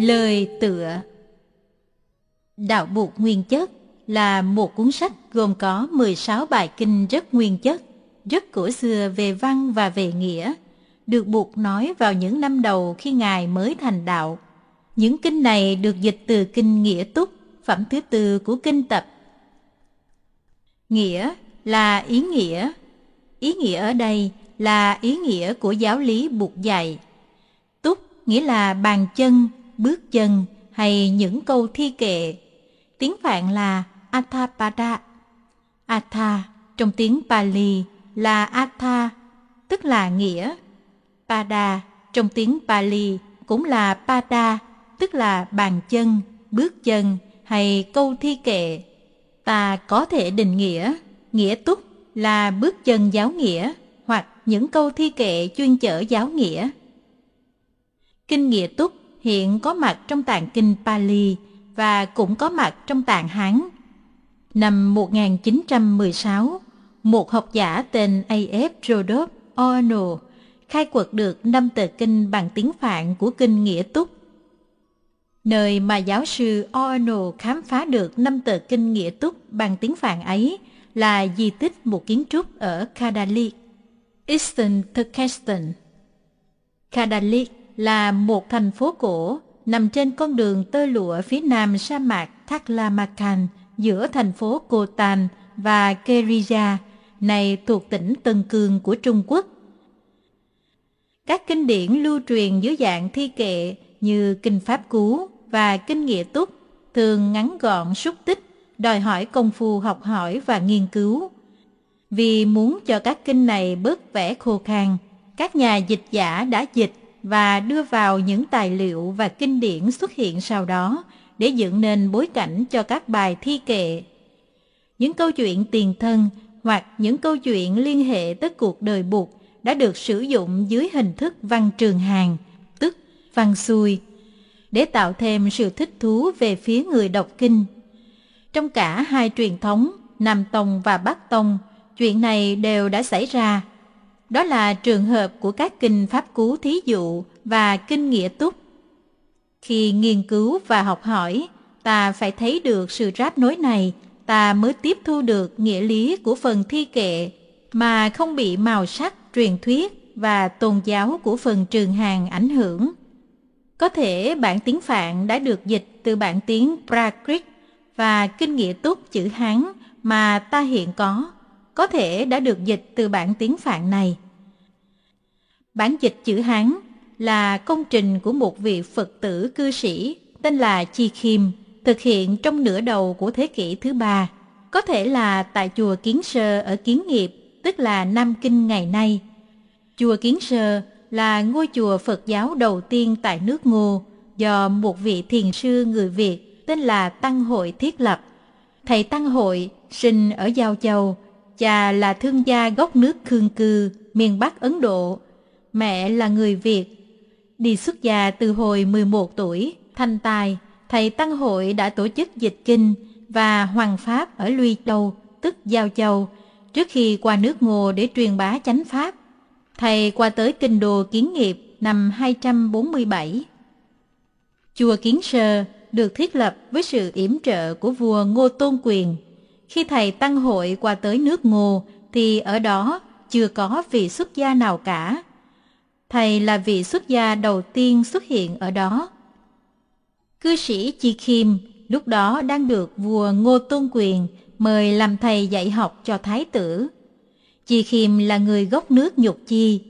Lời tựa Đạo Buộc Nguyên Chất là một cuốn sách gồm có 16 bài kinh rất nguyên chất, rất cổ xưa về văn và về nghĩa, được buộc nói vào những năm đầu khi Ngài mới thành đạo. Những kinh này được dịch từ kinh Nghĩa Túc, phẩm thứ tư của kinh tập. Nghĩa là ý nghĩa. Ý nghĩa ở đây là ý nghĩa của giáo lý buộc dạy. Túc nghĩa là bàn chân, bước chân hay những câu thi kệ. Tiếng Phạn là Athapada. Atha trong tiếng Pali là Atha, tức là nghĩa. Pada trong tiếng Pali cũng là Pada, tức là bàn chân, bước chân hay câu thi kệ. Ta có thể định nghĩa, nghĩa túc là bước chân giáo nghĩa hoặc những câu thi kệ chuyên chở giáo nghĩa. Kinh nghĩa túc hiện có mặt trong tạng kinh Pali và cũng có mặt trong tạng Hán. Năm 1916, một học giả tên A.F. Rodolph Ono khai quật được năm tờ kinh bằng tiếng Phạn của kinh Nghĩa Túc. Nơi mà giáo sư Ono khám phá được năm tờ kinh Nghĩa Túc bằng tiếng Phạn ấy là di tích một kiến trúc ở Kadalik, Eastern Turkestan. Kadalik là một thành phố cổ nằm trên con đường tơ lụa phía nam sa mạc Taklamakan giữa thành phố Kotan và Kerija, này thuộc tỉnh Tân Cương của Trung Quốc. Các kinh điển lưu truyền dưới dạng thi kệ như Kinh Pháp Cú và Kinh Nghĩa Túc thường ngắn gọn xúc tích, đòi hỏi công phu học hỏi và nghiên cứu. Vì muốn cho các kinh này bớt vẻ khô khan, các nhà dịch giả đã dịch và đưa vào những tài liệu và kinh điển xuất hiện sau đó để dựng nên bối cảnh cho các bài thi kệ. Những câu chuyện tiền thân hoặc những câu chuyện liên hệ tới cuộc đời buộc đã được sử dụng dưới hình thức văn trường hàng, tức văn xuôi, để tạo thêm sự thích thú về phía người đọc kinh. Trong cả hai truyền thống, Nam Tông và Bắc Tông, chuyện này đều đã xảy ra đó là trường hợp của các kinh pháp cú thí dụ và kinh nghĩa túc. Khi nghiên cứu và học hỏi, ta phải thấy được sự ráp nối này, ta mới tiếp thu được nghĩa lý của phần thi kệ mà không bị màu sắc, truyền thuyết và tôn giáo của phần trường hàng ảnh hưởng. Có thể bản tiếng Phạn đã được dịch từ bản tiếng Prakrit và kinh nghĩa túc chữ Hán mà ta hiện có có thể đã được dịch từ bản tiếng Phạn này. Bản dịch chữ Hán là công trình của một vị Phật tử cư sĩ tên là Chi Khiêm, thực hiện trong nửa đầu của thế kỷ thứ ba, có thể là tại chùa Kiến Sơ ở Kiến Nghiệp, tức là Nam Kinh ngày nay. Chùa Kiến Sơ là ngôi chùa Phật giáo đầu tiên tại nước Ngô do một vị thiền sư người Việt tên là Tăng Hội thiết lập. Thầy Tăng Hội sinh ở Giao Châu, cha là thương gia gốc nước Khương Cư, miền Bắc Ấn Độ. Mẹ là người Việt. Đi xuất gia từ hồi 11 tuổi, thanh tài, thầy Tăng Hội đã tổ chức dịch kinh và hoàng pháp ở Luy Châu, tức Giao Châu, trước khi qua nước Ngô để truyền bá chánh pháp. Thầy qua tới kinh đô kiến nghiệp năm 247. Chùa Kiến Sơ được thiết lập với sự yểm trợ của vua Ngô Tôn Quyền – khi thầy tăng hội qua tới nước Ngô, thì ở đó chưa có vị xuất gia nào cả. Thầy là vị xuất gia đầu tiên xuất hiện ở đó. Cư sĩ Chi Khiêm lúc đó đang được vua Ngô Tôn Quyền mời làm thầy dạy học cho thái tử. Chi Khiêm là người gốc nước Nhục Chi.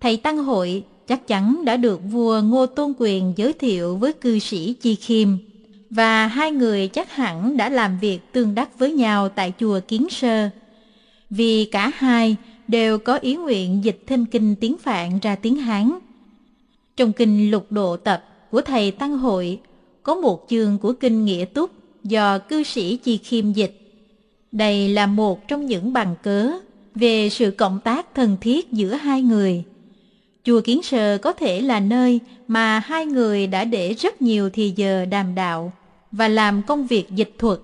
Thầy Tăng Hội chắc chắn đã được vua Ngô Tôn Quyền giới thiệu với cư sĩ Chi Khiêm và hai người chắc hẳn đã làm việc tương đắc với nhau tại chùa Kiến Sơ. Vì cả hai đều có ý nguyện dịch thêm kinh tiếng Phạn ra tiếng Hán. Trong kinh lục độ tập của thầy Tăng Hội, có một chương của kinh Nghĩa Túc do cư sĩ Chi Khiêm dịch. Đây là một trong những bằng cớ về sự cộng tác thân thiết giữa hai người. Chùa Kiến Sơ có thể là nơi mà hai người đã để rất nhiều thì giờ đàm đạo và làm công việc dịch thuật.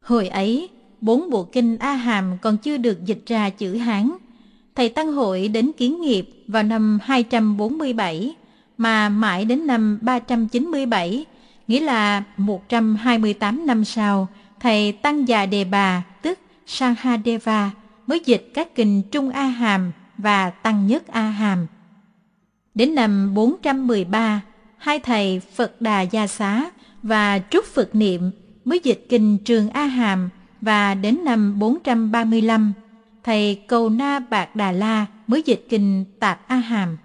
Hồi ấy, bốn bộ kinh A Hàm còn chưa được dịch ra chữ Hán. Thầy Tăng Hội đến kiến nghiệp vào năm 247, mà mãi đến năm 397, nghĩa là 128 năm sau, thầy Tăng Già Đề Bà, tức Sanghadeva, mới dịch các kinh Trung A Hàm và Tăng Nhất A Hàm. Đến năm 413, hai thầy Phật Đà Gia Xá và Trúc Phật Niệm mới dịch kinh Trường A Hàm và đến năm 435, thầy Cầu Na Bạc Đà La mới dịch kinh Tạp A Hàm.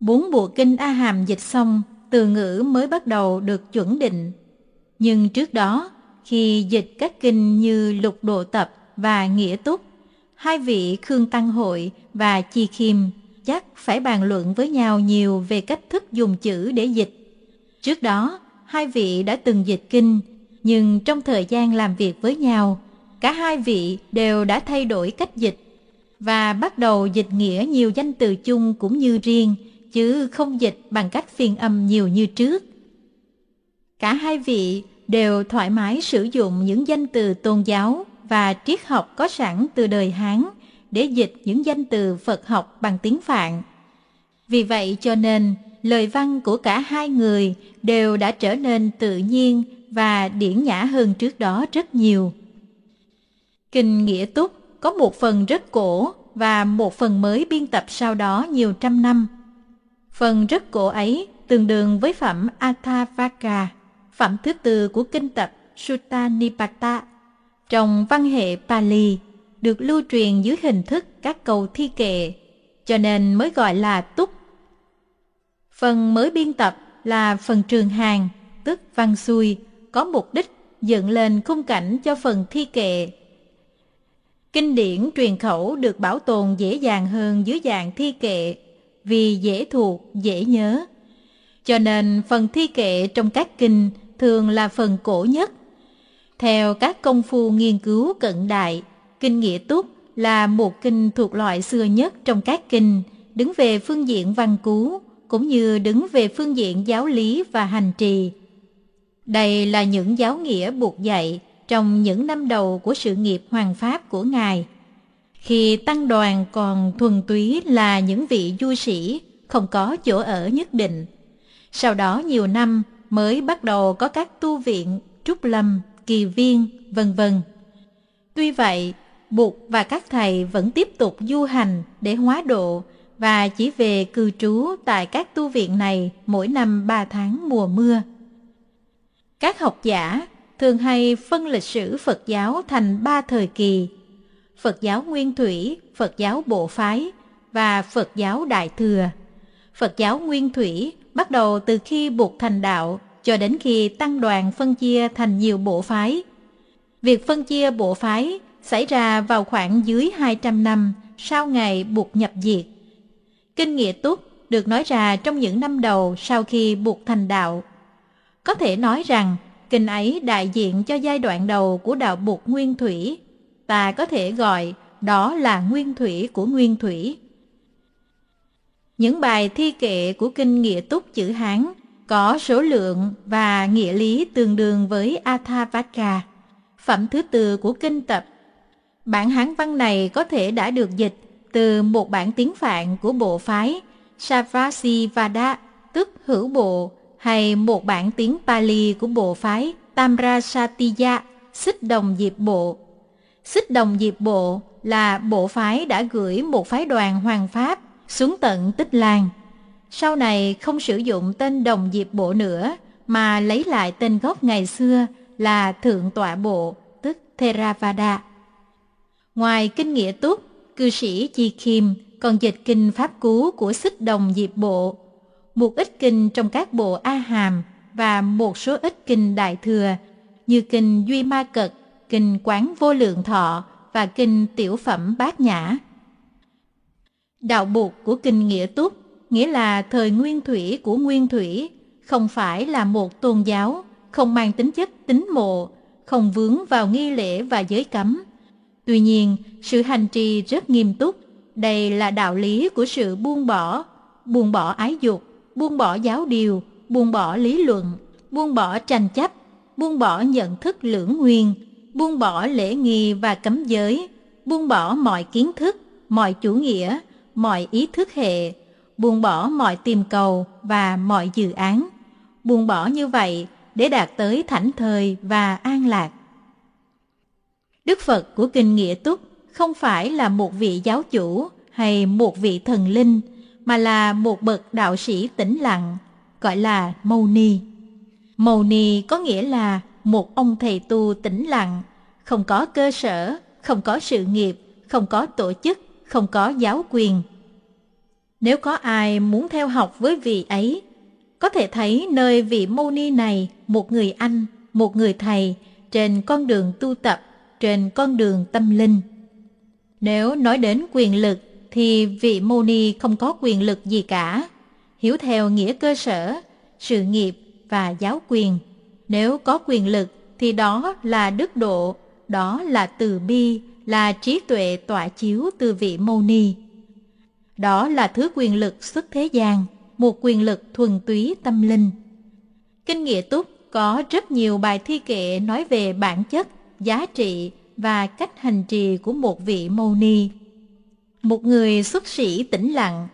Bốn bộ kinh A Hàm dịch xong, từ ngữ mới bắt đầu được chuẩn định. Nhưng trước đó, khi dịch các kinh như Lục Độ Tập và Nghĩa Túc, hai vị Khương Tăng Hội và Chi Khiêm chắc phải bàn luận với nhau nhiều về cách thức dùng chữ để dịch. Trước đó, hai vị đã từng dịch kinh, nhưng trong thời gian làm việc với nhau, cả hai vị đều đã thay đổi cách dịch và bắt đầu dịch nghĩa nhiều danh từ chung cũng như riêng, chứ không dịch bằng cách phiên âm nhiều như trước. Cả hai vị đều thoải mái sử dụng những danh từ tôn giáo và triết học có sẵn từ đời Hán để dịch những danh từ Phật học bằng tiếng Phạn. Vì vậy cho nên, lời văn của cả hai người đều đã trở nên tự nhiên và điển nhã hơn trước đó rất nhiều. Kinh Nghĩa Túc có một phần rất cổ và một phần mới biên tập sau đó nhiều trăm năm. Phần rất cổ ấy tương đương với phẩm Athavaka, phẩm thứ tư của kinh tập Sutta Nipata trong văn hệ Pali được lưu truyền dưới hình thức các câu thi kệ, cho nên mới gọi là túc. Phần mới biên tập là phần trường hàng, tức văn xuôi, có mục đích dựng lên khung cảnh cho phần thi kệ. Kinh điển truyền khẩu được bảo tồn dễ dàng hơn dưới dạng thi kệ vì dễ thuộc, dễ nhớ. Cho nên phần thi kệ trong các kinh thường là phần cổ nhất. Theo các công phu nghiên cứu cận đại, Kinh Nghĩa Túc là một kinh thuộc loại xưa nhất trong các kinh, đứng về phương diện văn cú, cũng như đứng về phương diện giáo lý và hành trì. Đây là những giáo nghĩa buộc dạy trong những năm đầu của sự nghiệp hoàng pháp của Ngài. Khi tăng đoàn còn thuần túy là những vị du sĩ, không có chỗ ở nhất định. Sau đó nhiều năm mới bắt đầu có các tu viện, trúc lâm, kỳ viên, vân vân. Tuy vậy, Bụt và các thầy vẫn tiếp tục du hành để hóa độ và chỉ về cư trú tại các tu viện này mỗi năm ba tháng mùa mưa. Các học giả thường hay phân lịch sử Phật giáo thành ba thời kỳ, Phật giáo Nguyên Thủy, Phật giáo Bộ Phái và Phật giáo Đại Thừa. Phật giáo Nguyên Thủy bắt đầu từ khi Bụt thành đạo cho đến khi tăng đoàn phân chia thành nhiều bộ phái. Việc phân chia bộ phái xảy ra vào khoảng dưới 200 năm sau ngày buộc nhập diệt. Kinh Nghĩa Túc được nói ra trong những năm đầu sau khi buộc thành đạo. Có thể nói rằng, kinh ấy đại diện cho giai đoạn đầu của đạo buộc nguyên thủy. Ta có thể gọi đó là nguyên thủy của nguyên thủy. Những bài thi kệ của kinh Nghĩa Túc chữ Hán có số lượng và nghĩa lý tương đương với Athavaka, phẩm thứ tư của kinh tập Bản Hán văn này có thể đã được dịch từ một bản tiếng Phạn của bộ phái Savasivada, tức hữu bộ, hay một bản tiếng Pali của bộ phái Tamrasatiya, xích đồng diệp bộ. Xích đồng diệp bộ là bộ phái đã gửi một phái đoàn hoàng pháp xuống tận Tích Lan. Sau này không sử dụng tên đồng diệp bộ nữa, mà lấy lại tên gốc ngày xưa là Thượng Tọa Bộ, tức Theravada. Ngoài kinh nghĩa túc, cư sĩ Chi Kim còn dịch kinh pháp cú của xích đồng diệp bộ, một ít kinh trong các bộ A Hàm và một số ít kinh Đại Thừa như kinh Duy Ma Cật, kinh Quán Vô Lượng Thọ và kinh Tiểu Phẩm Bát Nhã. Đạo buộc của kinh Nghĩa Túc nghĩa là thời nguyên thủy của nguyên thủy, không phải là một tôn giáo, không mang tính chất tín mộ, không vướng vào nghi lễ và giới cấm, Tuy nhiên, sự hành trì rất nghiêm túc. Đây là đạo lý của sự buông bỏ, buông bỏ ái dục, buông bỏ giáo điều, buông bỏ lý luận, buông bỏ tranh chấp, buông bỏ nhận thức lưỡng nguyên, buông bỏ lễ nghi và cấm giới, buông bỏ mọi kiến thức, mọi chủ nghĩa, mọi ý thức hệ, buông bỏ mọi tìm cầu và mọi dự án. Buông bỏ như vậy để đạt tới thảnh thời và an lạc. Đức Phật của Kinh Nghĩa Túc không phải là một vị giáo chủ hay một vị thần linh, mà là một bậc đạo sĩ tĩnh lặng, gọi là Mâu Ni. Mâu Ni có nghĩa là một ông thầy tu tĩnh lặng, không có cơ sở, không có sự nghiệp, không có tổ chức, không có giáo quyền. Nếu có ai muốn theo học với vị ấy, có thể thấy nơi vị Mâu Ni này một người anh, một người thầy trên con đường tu tập, trên con đường tâm linh. Nếu nói đến quyền lực thì vị Mâu Ni không có quyền lực gì cả, hiểu theo nghĩa cơ sở, sự nghiệp và giáo quyền. Nếu có quyền lực thì đó là đức độ, đó là từ bi, là trí tuệ tỏa chiếu từ vị Mâu Ni. Đó là thứ quyền lực xuất thế gian, một quyền lực thuần túy tâm linh. Kinh Nghĩa Túc có rất nhiều bài thi kệ nói về bản chất, giá trị và cách hành trì của một vị Mâu Ni. Một người xuất sĩ tĩnh lặng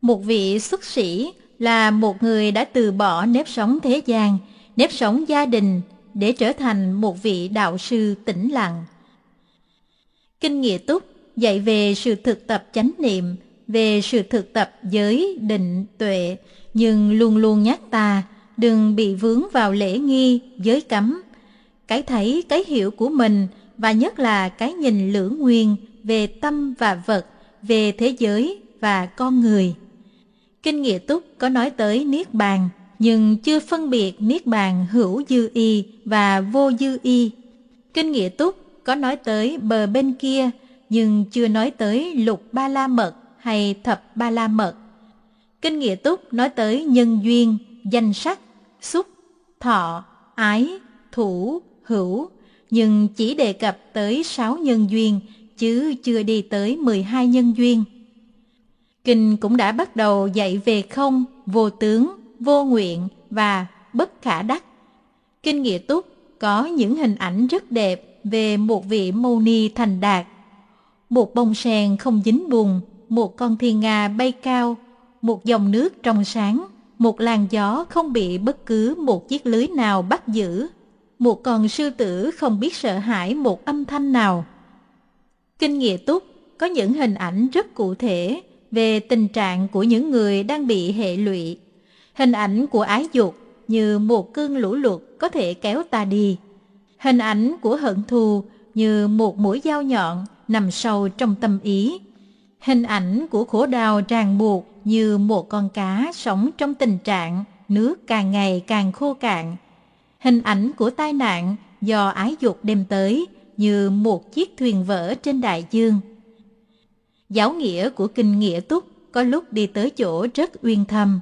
Một vị xuất sĩ là một người đã từ bỏ nếp sống thế gian, nếp sống gia đình để trở thành một vị đạo sư tĩnh lặng. Kinh Nghĩa Túc dạy về sự thực tập chánh niệm, về sự thực tập giới, định, tuệ, nhưng luôn luôn nhắc ta đừng bị vướng vào lễ nghi, giới cấm. Cái thấy, cái hiểu của mình và nhất là cái nhìn lưỡng nguyên về tâm và vật, về thế giới và con người. Kinh Nghĩa Túc có nói tới Niết Bàn, nhưng chưa phân biệt Niết Bàn hữu dư y và vô dư y. Kinh Nghĩa Túc có nói tới bờ bên kia, nhưng chưa nói tới lục ba la mật hay thập ba la mật. Kinh Nghĩa Túc nói tới nhân duyên, danh sắc, xúc, thọ, ái, thủ, hữu, nhưng chỉ đề cập tới sáu nhân duyên, chứ chưa đi tới 12 nhân duyên. Kinh cũng đã bắt đầu dạy về không, vô tướng, vô nguyện và bất khả đắc. Kinh Nghĩa Túc có những hình ảnh rất đẹp về một vị mâu ni thành đạt. Một bông sen không dính bùn, một con thiên nga bay cao, một dòng nước trong sáng, một làn gió không bị bất cứ một chiếc lưới nào bắt giữ, một con sư tử không biết sợ hãi một âm thanh nào. Kinh Nghĩa Túc có những hình ảnh rất cụ thể về tình trạng của những người đang bị hệ lụy. Hình ảnh của ái dục như một cơn lũ lụt có thể kéo ta đi. Hình ảnh của hận thù như một mũi dao nhọn nằm sâu trong tâm ý. Hình ảnh của khổ đau ràng buộc như một con cá sống trong tình trạng nước càng ngày càng khô cạn. Hình ảnh của tai nạn do ái dục đem tới như một chiếc thuyền vỡ trên đại dương. Giáo nghĩa của kinh nghĩa túc có lúc đi tới chỗ rất uyên thâm.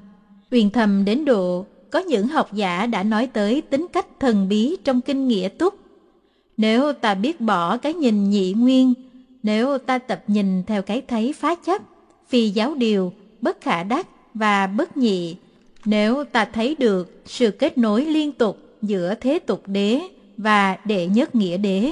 Uyên thâm đến độ có những học giả đã nói tới tính cách thần bí trong kinh nghĩa túc. Nếu ta biết bỏ cái nhìn nhị nguyên, nếu ta tập nhìn theo cái thấy phá chấp, phi giáo điều, bất khả đắc và bất nhị, nếu ta thấy được sự kết nối liên tục giữa thế tục đế và đệ nhất nghĩa đế,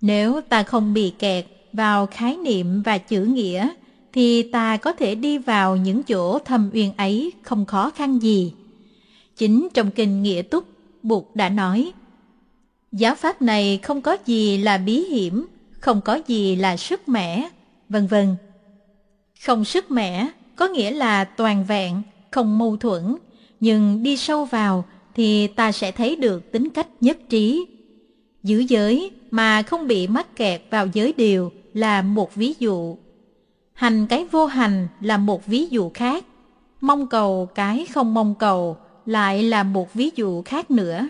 nếu ta không bị kẹt vào khái niệm và chữ nghĩa, thì ta có thể đi vào những chỗ thâm uyên ấy không khó khăn gì. Chính trong kinh Nghĩa Túc, Bụt đã nói, Giáo pháp này không có gì là bí hiểm, không có gì là sức mẻ, vân vân. Không sức mẻ có nghĩa là toàn vẹn, không mâu thuẫn, nhưng đi sâu vào thì ta sẽ thấy được tính cách nhất trí. Giữ giới mà không bị mắc kẹt vào giới điều là một ví dụ. Hành cái vô hành là một ví dụ khác. Mong cầu cái không mong cầu lại là một ví dụ khác nữa.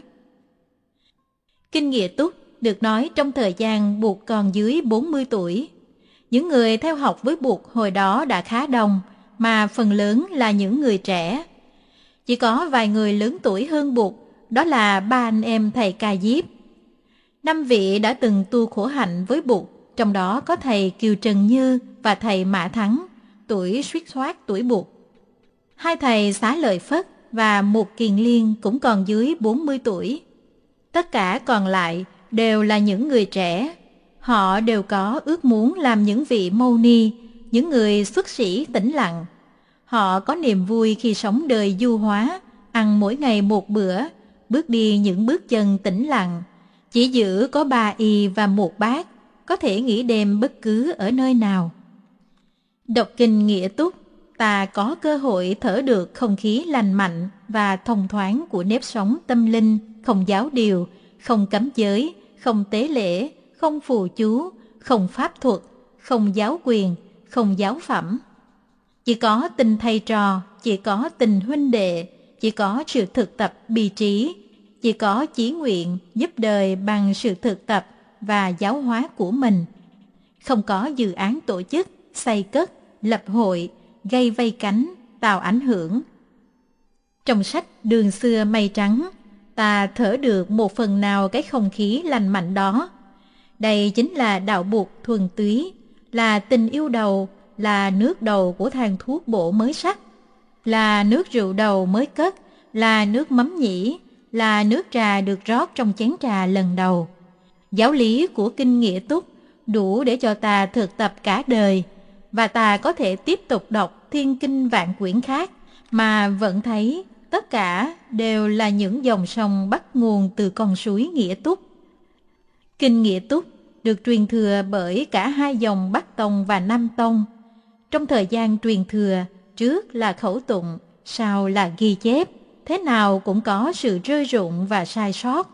Kinh Nghĩa Túc được nói trong thời gian buộc còn dưới 40 tuổi. Những người theo học với buộc hồi đó đã khá đông, mà phần lớn là những người trẻ. Chỉ có vài người lớn tuổi hơn buộc, đó là ba anh em thầy Ca Diếp. Năm vị đã từng tu khổ hạnh với buộc, trong đó có thầy Kiều Trần Như và thầy Mã Thắng, tuổi suýt thoát tuổi buộc. Hai thầy xá lợi Phất và một kiền liên cũng còn dưới 40 tuổi. Tất cả còn lại đều là những người trẻ. Họ đều có ước muốn làm những vị mâu ni, những người xuất sĩ tĩnh lặng, Họ có niềm vui khi sống đời du hóa, ăn mỗi ngày một bữa, bước đi những bước chân tĩnh lặng. Chỉ giữ có ba y và một bát, có thể nghỉ đêm bất cứ ở nơi nào. Đọc kinh nghĩa túc, ta có cơ hội thở được không khí lành mạnh và thông thoáng của nếp sống tâm linh, không giáo điều, không cấm giới, không tế lễ, không phù chú, không pháp thuật, không giáo quyền, không giáo phẩm. Chỉ có tình thầy trò, chỉ có tình huynh đệ, chỉ có sự thực tập bì trí, chỉ có chí nguyện giúp đời bằng sự thực tập và giáo hóa của mình. Không có dự án tổ chức, xây cất, lập hội, gây vây cánh, tạo ảnh hưởng. Trong sách Đường xưa mây trắng, ta thở được một phần nào cái không khí lành mạnh đó. Đây chính là đạo buộc thuần túy, là tình yêu đầu, là nước đầu của thang thuốc bổ mới sắc, là nước rượu đầu mới cất, là nước mắm nhĩ, là nước trà được rót trong chén trà lần đầu. Giáo lý của kinh nghĩa túc đủ để cho ta thực tập cả đời, và ta có thể tiếp tục đọc thiên kinh vạn quyển khác mà vẫn thấy tất cả đều là những dòng sông bắt nguồn từ con suối Nghĩa Túc. Kinh Nghĩa Túc được truyền thừa bởi cả hai dòng Bắc Tông và Nam Tông. Trong thời gian truyền thừa, trước là khẩu tụng, sau là ghi chép, thế nào cũng có sự rơi rụng và sai sót.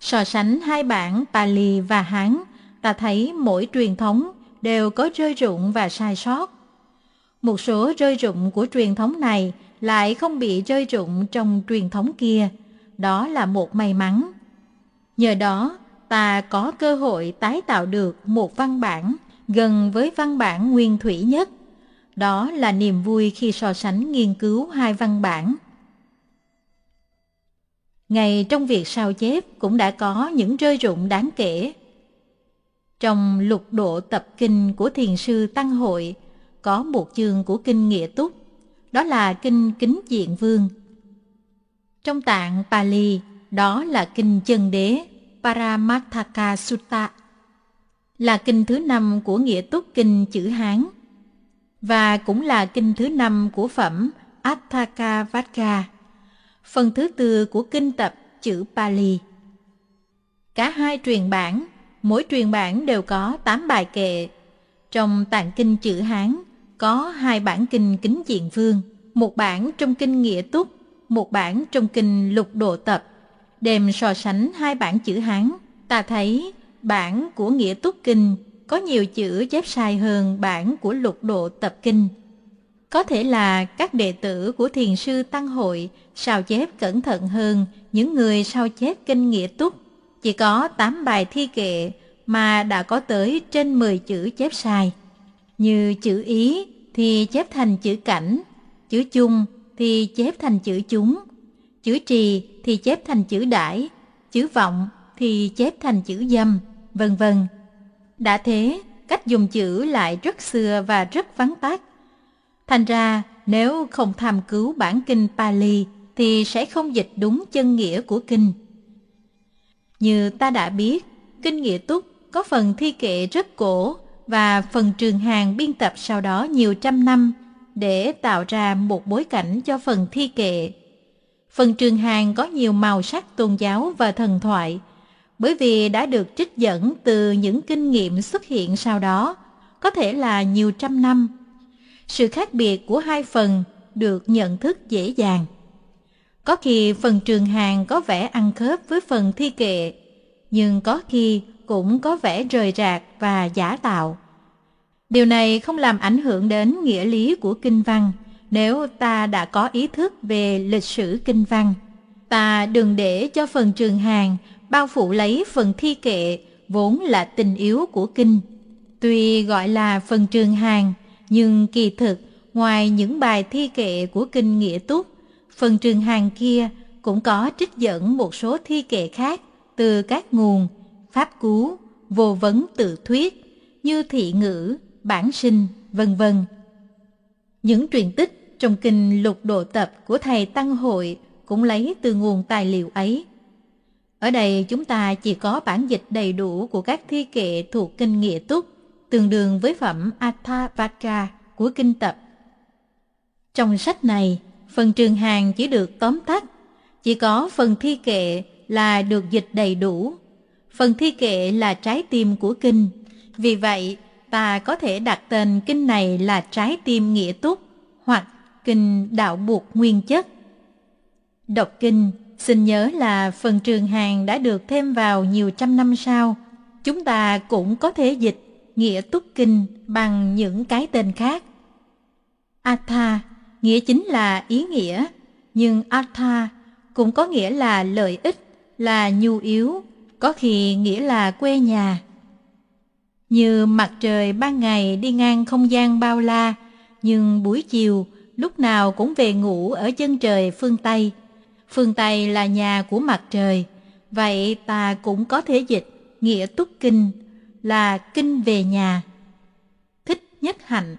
So sánh hai bản Pali và Hán, ta thấy mỗi truyền thống đều có rơi rụng và sai sót. Một số rơi rụng của truyền thống này lại không bị rơi rụng trong truyền thống kia, đó là một may mắn. Nhờ đó, ta có cơ hội tái tạo được một văn bản gần với văn bản nguyên thủy nhất. Đó là niềm vui khi so sánh nghiên cứu hai văn bản. Ngày trong việc sao chép cũng đã có những rơi rụng đáng kể. Trong lục độ tập kinh của thiền sư Tăng Hội có một chương của kinh Nghĩa Túc, đó là kinh Kính Diện Vương. Trong tạng Pali, đó là kinh chân đế Paramattaka Sutta, là kinh thứ năm của Nghĩa Túc kinh chữ Hán, và cũng là kinh thứ năm của phẩm Atthaka Vatka, phần thứ tư của kinh tập chữ Pali. Cả hai truyền bản mỗi truyền bản đều có 8 bài kệ. Trong tạng kinh chữ Hán có hai bản kinh kính diện vương, một bản trong kinh nghĩa túc, một bản trong kinh lục độ tập. Đem so sánh hai bản chữ Hán, ta thấy bản của nghĩa túc kinh có nhiều chữ chép sai hơn bản của lục độ tập kinh. Có thể là các đệ tử của thiền sư Tăng Hội sao chép cẩn thận hơn những người sao chép kinh nghĩa túc chỉ có 8 bài thi kệ mà đã có tới trên 10 chữ chép sai. Như chữ Ý thì chép thành chữ cảnh, chữ chung thì chép thành chữ chúng, chữ trì thì chép thành chữ đãi, chữ vọng thì chép thành chữ dâm, vân vân. Đã thế, cách dùng chữ lại rất xưa và rất vắn tắt. Thành ra, nếu không tham cứu bản kinh Pali thì sẽ không dịch đúng chân nghĩa của kinh. Như ta đã biết, kinh nghĩa túc có phần thi kệ rất cổ và phần trường hàng biên tập sau đó nhiều trăm năm để tạo ra một bối cảnh cho phần thi kệ. Phần trường hàng có nhiều màu sắc tôn giáo và thần thoại, bởi vì đã được trích dẫn từ những kinh nghiệm xuất hiện sau đó, có thể là nhiều trăm năm. Sự khác biệt của hai phần được nhận thức dễ dàng. Có khi phần trường hàng có vẻ ăn khớp với phần thi kệ, nhưng có khi cũng có vẻ rời rạc và giả tạo. Điều này không làm ảnh hưởng đến nghĩa lý của kinh văn nếu ta đã có ý thức về lịch sử kinh văn. Ta đừng để cho phần trường hàng bao phủ lấy phần thi kệ vốn là tình yếu của kinh. Tuy gọi là phần trường hàng, nhưng kỳ thực ngoài những bài thi kệ của kinh nghĩa túc, phần trường hàng kia cũng có trích dẫn một số thi kệ khác từ các nguồn pháp cú, vô vấn tự thuyết như thị ngữ, bản sinh, vân vân. Những truyền tích trong kinh lục độ tập của thầy Tăng Hội cũng lấy từ nguồn tài liệu ấy. Ở đây chúng ta chỉ có bản dịch đầy đủ của các thi kệ thuộc kinh Nghĩa Túc, tương đương với phẩm Athavatra của kinh tập. Trong sách này, phần trường hàng chỉ được tóm tắt, chỉ có phần thi kệ là được dịch đầy đủ. Phần thi kệ là trái tim của kinh, vì vậy ta có thể đặt tên kinh này là trái tim nghĩa túc hoặc kinh đạo buộc nguyên chất. Đọc kinh, xin nhớ là phần trường hàng đã được thêm vào nhiều trăm năm sau. Chúng ta cũng có thể dịch nghĩa túc kinh bằng những cái tên khác. Atha nghĩa chính là ý nghĩa, nhưng Atha cũng có nghĩa là lợi ích, là nhu yếu, có khi nghĩa là quê nhà. Như mặt trời ban ngày đi ngang không gian bao la, nhưng buổi chiều lúc nào cũng về ngủ ở chân trời phương Tây. Phương Tây là nhà của mặt trời, vậy ta cũng có thể dịch nghĩa túc kinh là kinh về nhà. Thích nhất hạnh